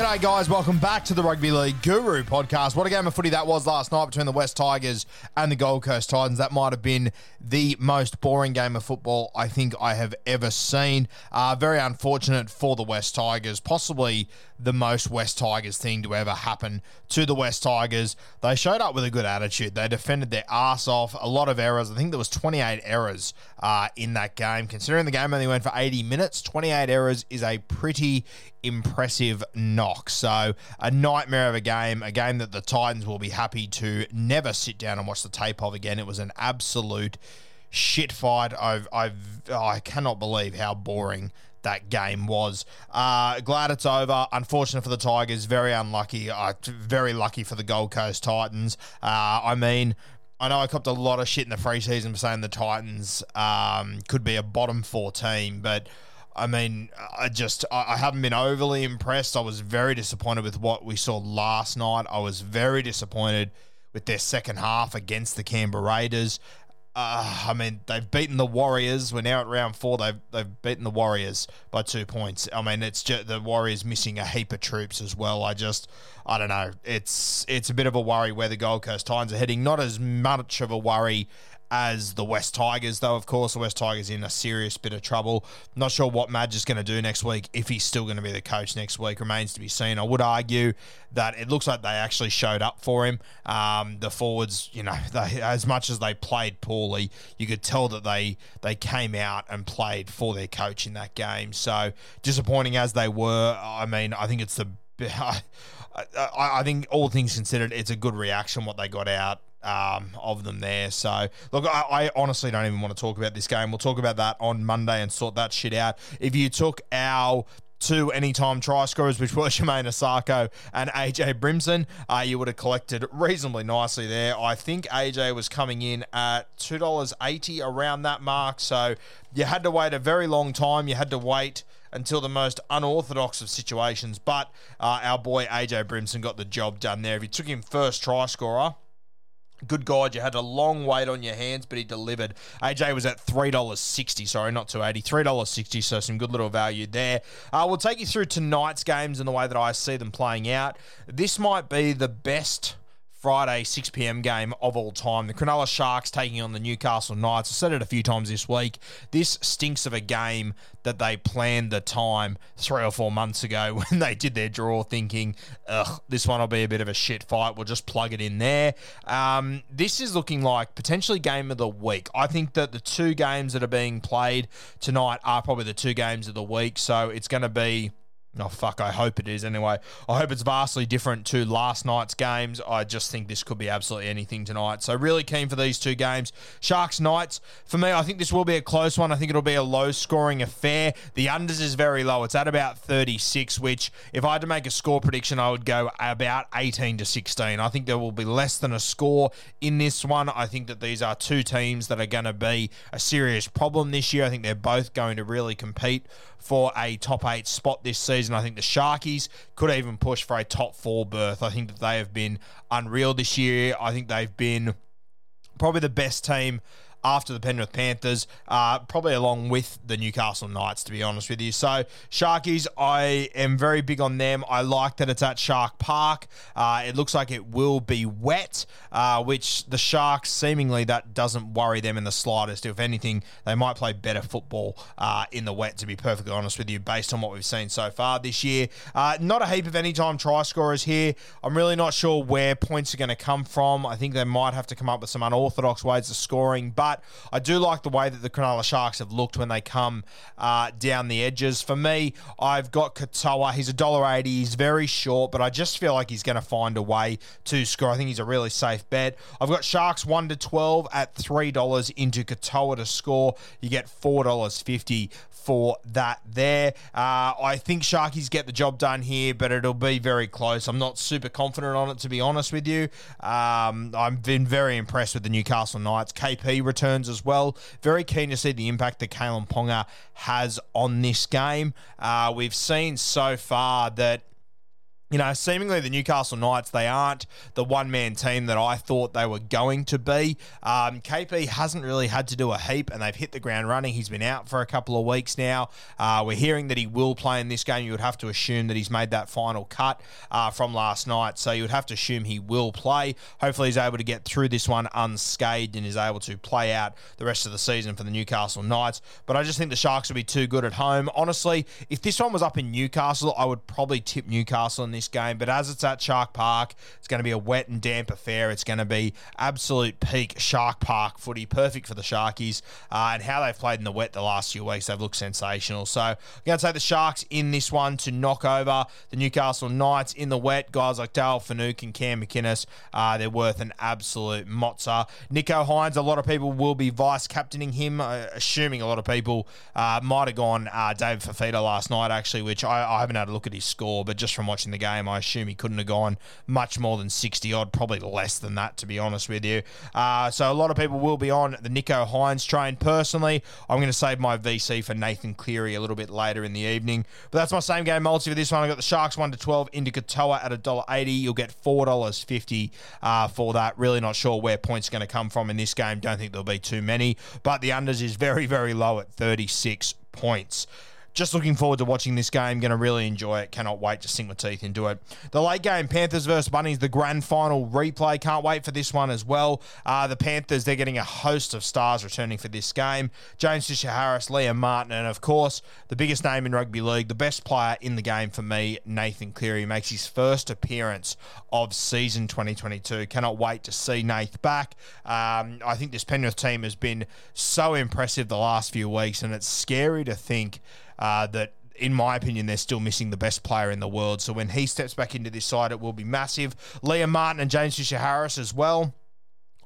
G'day, guys. Welcome back to the Rugby League Guru podcast. What a game of footy that was last night between the West Tigers and the Gold Coast Titans. That might have been the most boring game of football I think I have ever seen. Uh, very unfortunate for the West Tigers. Possibly the most West Tigers thing to ever happen to the West Tigers. They showed up with a good attitude. They defended their ass off. A lot of errors. I think there was 28 errors uh, in that game. Considering the game only went for 80 minutes, 28 errors is a pretty impressive knock. So a nightmare of a game, a game that the Titans will be happy to never sit down and watch the tape of again. It was an absolute shit fight. I've, I've, I cannot believe how boring that game was. Uh, glad it's over. Unfortunate for the Tigers. Very unlucky. Uh, very lucky for the Gold Coast Titans. Uh, I mean, I know I copped a lot of shit in the preseason for saying the Titans um, could be a bottom four team, but I mean, I just I haven't been overly impressed. I was very disappointed with what we saw last night. I was very disappointed with their second half against the Canberra Raiders. Uh, I mean, they've beaten the Warriors. We're now at round four. They've they've beaten the Warriors by two points. I mean, it's just the Warriors missing a heap of troops as well. I just, I don't know. It's it's a bit of a worry where the Gold Coast Titans are heading. Not as much of a worry as the West Tigers, though. Of course, the West Tigers in a serious bit of trouble. Not sure what Madge is going to do next week. If he's still going to be the coach next week remains to be seen. I would argue that it looks like they actually showed up for him. Um, the forwards, you know, they, as much as they played poorly, you could tell that they they came out and played for their coach in that game. So disappointing as they were, I mean, I think it's the I, I think all things considered, it's a good reaction what they got out um, of them there. So, look, I, I honestly don't even want to talk about this game. We'll talk about that on Monday and sort that shit out. If you took our two anytime try scorers, which were Jamayne Isaako and AJ Brimson. Uh, you would have collected reasonably nicely there. I think AJ was coming in at $2.80 around that mark. So you had to wait a very long time. You had to wait until the most unorthodox of situations. But uh, our boy AJ Brimson got the job done there. If you took him first try scorer, Good God, you had a long wait on your hands, but he delivered. AJ was at three dollars sixty. Sorry, not two eighty. Three dollars sixty. So some good little value there. Uh, we'll take you through tonight's games and the way that I see them playing out. This might be the best Friday 6 p.m. game of all time. The Cronulla Sharks taking on the Newcastle Knights. I said it a few times this week. This stinks of a game that they planned the time three or four months ago when they did their draw, thinking, ugh, this one will be a bit of a shit fight. We'll just plug it in there. Um, this is looking like potentially game of the week. I think that the two games that are being played tonight are probably the two games of the week. So it's going to be Oh, fuck. I hope it is anyway. I hope it's vastly different to last night's games. I just think this could be absolutely anything tonight. So, really keen for these two games. Sharks Knights, for me, I think this will be a close one. I think it'll be a low scoring affair. The unders is very low. It's at about 36, which, if I had to make a score prediction, I would go about 18 to 16. I think there will be less than a score in this one. I think that these are two teams that are going to be a serious problem this year. I think they're both going to really compete for a top eight spot this season. I think the Sharkies could even push for a top four berth. I think that they have been unreal this year. I think they've been probably the best team after the Penrith Panthers, uh, probably along with the Newcastle Knights, to be honest with you. So, Sharkies, I am very big on them. I like that it's at Shark Park. Uh, it looks like it will be wet, uh, which the Sharks seemingly that doesn't worry them in the slightest. If anything, they might play better football uh, in the wet, to be perfectly honest with you, based on what we've seen so far this year. Uh, not a heap of anytime try scorers here. I'm really not sure where points are going to come from. I think they might have to come up with some unorthodox ways of scoring, but but I do like the way that the Cronulla Sharks have looked when they come uh, down the edges. For me, I've got Katoa. He's a dollar eighty. He's very short, but I just feel like he's going to find a way to score. I think he's a really safe bet. I've got Sharks one to twelve at three dollars into Katoa to score. You get four dollars fifty for that there. Uh, I think Sharkies get the job done here, but it'll be very close. I'm not super confident on it, to be honest with you. Um, I've been very impressed with the Newcastle Knights. KP returns as well. Very keen to see the impact that Kalyn Ponga has on this game. Uh, we've seen so far that you know, seemingly the Newcastle Knights, they aren't the one man team that I thought they were going to be. Um, KP hasn't really had to do a heap and they've hit the ground running. He's been out for a couple of weeks now. Uh, we're hearing that he will play in this game. You would have to assume that he's made that final cut uh, from last night. So you would have to assume he will play. Hopefully, he's able to get through this one unscathed and is able to play out the rest of the season for the Newcastle Knights. But I just think the Sharks will be too good at home. Honestly, if this one was up in Newcastle, I would probably tip Newcastle in this this game. But as it's at Shark Park, it's going to be a wet and damp affair. It's going to be absolute peak Shark Park footy, perfect for the Sharkies. Uh, and how they've played in the wet the last few weeks, they've looked sensational. So I'm going to take the Sharks in this one to knock over the Newcastle Knights in the wet. Guys like Dale Finucane and Cam McInnes, uh, they're worth an absolute mozza. Nicho Hynes, a lot of people will be vice captaining him, uh, assuming a lot of people uh, might have gone uh, David Fifita last night, actually, which I, I haven't had a look at his score, but just from watching the game, game. I assume he couldn't have gone much more than 60 odd, probably less than that, to be honest with you. Uh, so a lot of people will be on the Nicho Hynes train. Personally, I'm going to save my VC for Nathan Cleary a little bit later in the evening. But that's my same game multi for this one. I've got the Sharks 1 to 12 into Katoa at $1.80. You'll get $4.50 uh, for that. Really not sure where points are going to come from in this game. Don't think there'll be too many. But the unders is very, very low at 36 points. Just looking forward to watching this game. Going to really enjoy it. Cannot wait to sink my teeth into it. The late game, Panthers versus Bunnies, the grand final replay. Can't wait for this one as well. Uh, the Panthers, they're getting a host of stars returning for this game. James Fisher Harris, Liam Martin, and of course, the biggest name in rugby league, the best player in the game for me, Nathan Cleary, makes his first appearance of season 2022. Cannot wait to see Nath back. Um, I think this Penrith team has been so impressive the last few weeks, and it's scary to think uh, that in my opinion, they're still missing the best player in the world. So when he steps back into this side, it will be massive. Liam Martin and James Fisher Harris as well.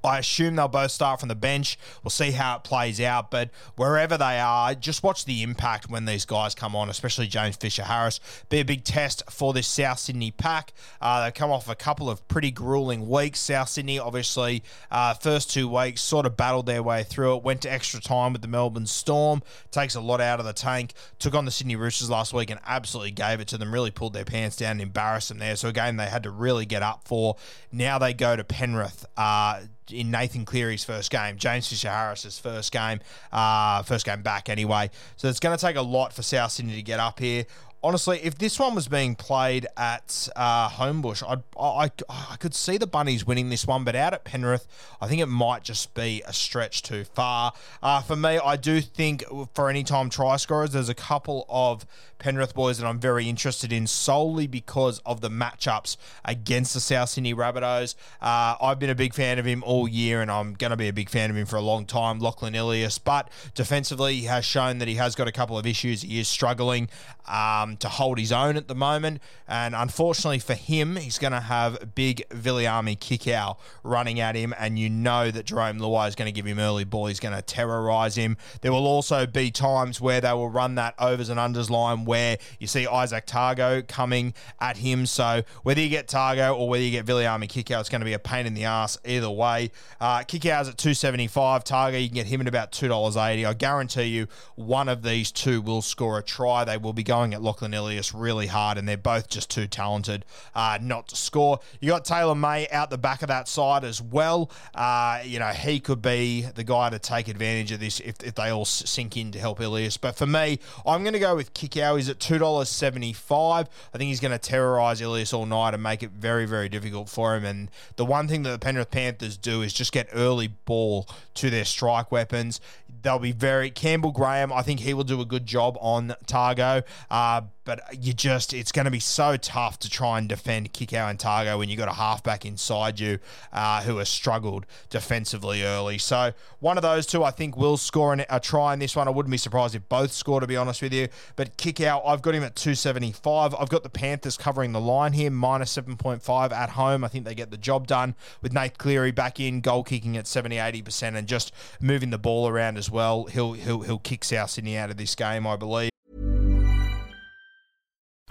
I assume they'll both start from the bench. We'll see how it plays out, but wherever they are, just watch the impact when these guys come on, especially James Fisher Harris. Be a big test for this South Sydney pack. Uh, they come off a couple of pretty grueling weeks. South Sydney, obviously, uh, first two weeks sort of battled their way through it. Went to extra time with the Melbourne Storm. Takes a lot out of the tank. Took on the Sydney Roosters last week and absolutely gave it to them. Really pulled their pants down and embarrassed them there. So again, they had to really get up for. Now they go to Penrith. Uh, in Nathan Cleary's first game, James Fisher Harris's first game, uh, first game back anyway. So it's going to take a lot for South Sydney to get up here honestly, if this one was being played at uh, Homebush, I'd, I, I could see the Bunnies winning this one, but out at Penrith, I think it might just be a stretch too far. Uh, for me, I do think for any time try scorers, there's a couple of Penrith boys that I'm very interested in solely because of the matchups against the South Sydney Rabbitohs. Uh, I've been a big fan of him all year, and I'm going to be a big fan of him for a long time, Lachlan Ilias. But defensively, he has shown that he has got a couple of issues. He is struggling. Um, to hold his own at the moment. And unfortunately for him, he's going to have big Viliami Kikau running at him, and you know that Jarome Luai is going to give him early ball. He's going to terrorise him. There will also be times where they will run that overs and unders line where you see Izack Tago coming at him. So whether you get Tago or whether you get Viliami Kikau, it's going to be a pain in the ass either way. Uh, Kikau's at 275. Tago, you can get him at about $2.80. I guarantee you one of these two will score a try. They will be going at Lachlan Ilias really hard, and they're both just too talented uh, not to score. You got Taylor May out the back of that side as well. Uh, you know, he could be the guy to take advantage of this if, if they all sink in to help Ilias. But for me, I'm going to go with Kikau. He's at $2.75. I think he's going to terrorise Ilias all night and make it very, very difficult for him. And the one thing that the Penrith Panthers do is just get early ball to their strike weapons. They'll be very Campbell Graham. I think he will do a good job on Tago. Uh, but you just it's going to be so tough to try and defend Kikau and Tago when you've got a halfback inside you uh, who has struggled defensively early. So one of those two I think will score an, a try in this one. I wouldn't be surprised if both score to be honest with you. But Kikau, I've got him at 275. I've got the Panthers covering the line here, minus 7.5 at home. I think they get the job done with Nate Cleary back in, goal kicking at 70 80% and just moving the ball around as well. He'll he'll he'll kick South Sydney out of this game, I believe.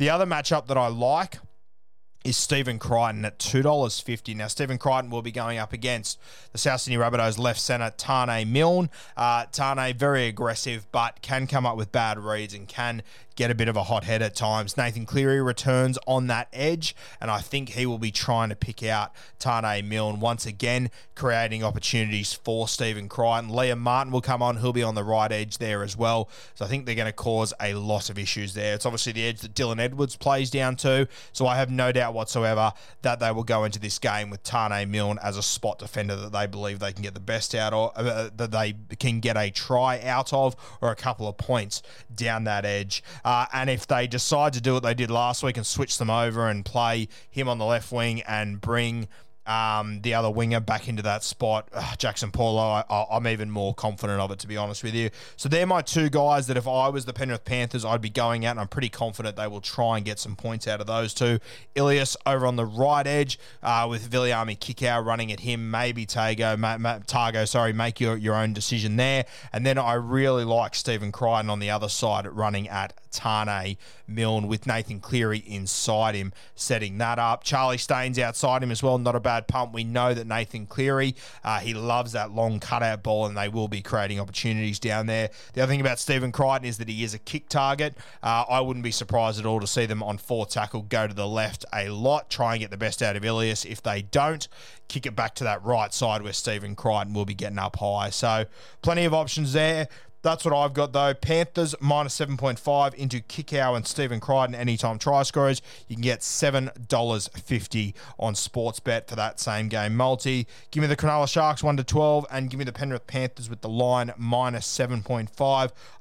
The other matchup that I like is Stephen Crichton at $2.50. Now, Stephen Crichton will be going up against the South Sydney Rabbitohs left centre, Taane Milne. Uh, Taane, very aggressive, but can come up with bad reads and can get a bit of a hot head at times. Nathan Cleary returns on that edge, and I think he will be trying to pick out Taane Milne once again, creating opportunities for Stephen Crichton. Liam Martin will come on, he'll be on the right edge there as well. So I think they're going to cause a lot of issues there. It's obviously the edge that Dylan Edwards plays down to, so I have no doubt whatsoever that they will go into this game with Taane Milne as a spot defender that they believe they can get the best out of, uh, that they can get a try out of, or a couple of points down that edge. Uh, and if they decide to do what they did last week and switch them over and play him on the left wing and bring um, the other winger back into that spot. Uh, Jaxson Paulo, I, am even more confident of it, to be honest with you. So they're my two guys that if I was the Penrith Panthers, I'd be going out, and I'm pretty confident they will try and get some points out of those two. Ilias over on the right edge uh, with Viliami Kikau running at him, maybe Tago, Ma- Ma- Tago, sorry, make your, your own decision there. And then I really like Stephen Crichton on the other side running at Taane Milne with Nathan Cleary inside him, setting that up. Charlie Staines outside him as well, not a bad pump. We know that Nathan Cleary, uh, he loves that long cutout ball, and they will be creating opportunities down there. The other thing about Stephen Crichton is that he is a kick target. Uh, I wouldn't be surprised at all to see them on four tackle go to the left a lot, try and get the best out of Ilias. If they don't, kick it back to that right side where Stephen Crichton will be getting up high. So plenty of options there. That's what I've got though. Panthers minus 7.5 into Kikau and Stephen Crichton anytime try scorers. You can get $7.50 on Sportsbet for that same game multi. Give me the Cronulla Sharks 1 to 12 and give me the Penrith Panthers with the line minus 7.5.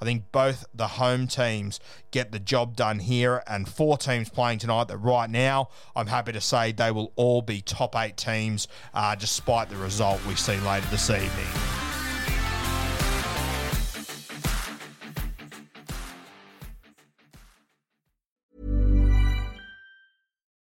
I think both the home teams get the job done here and four teams playing tonight that right now I'm happy to say they will all be top 8 teams uh, despite the result we see later this evening.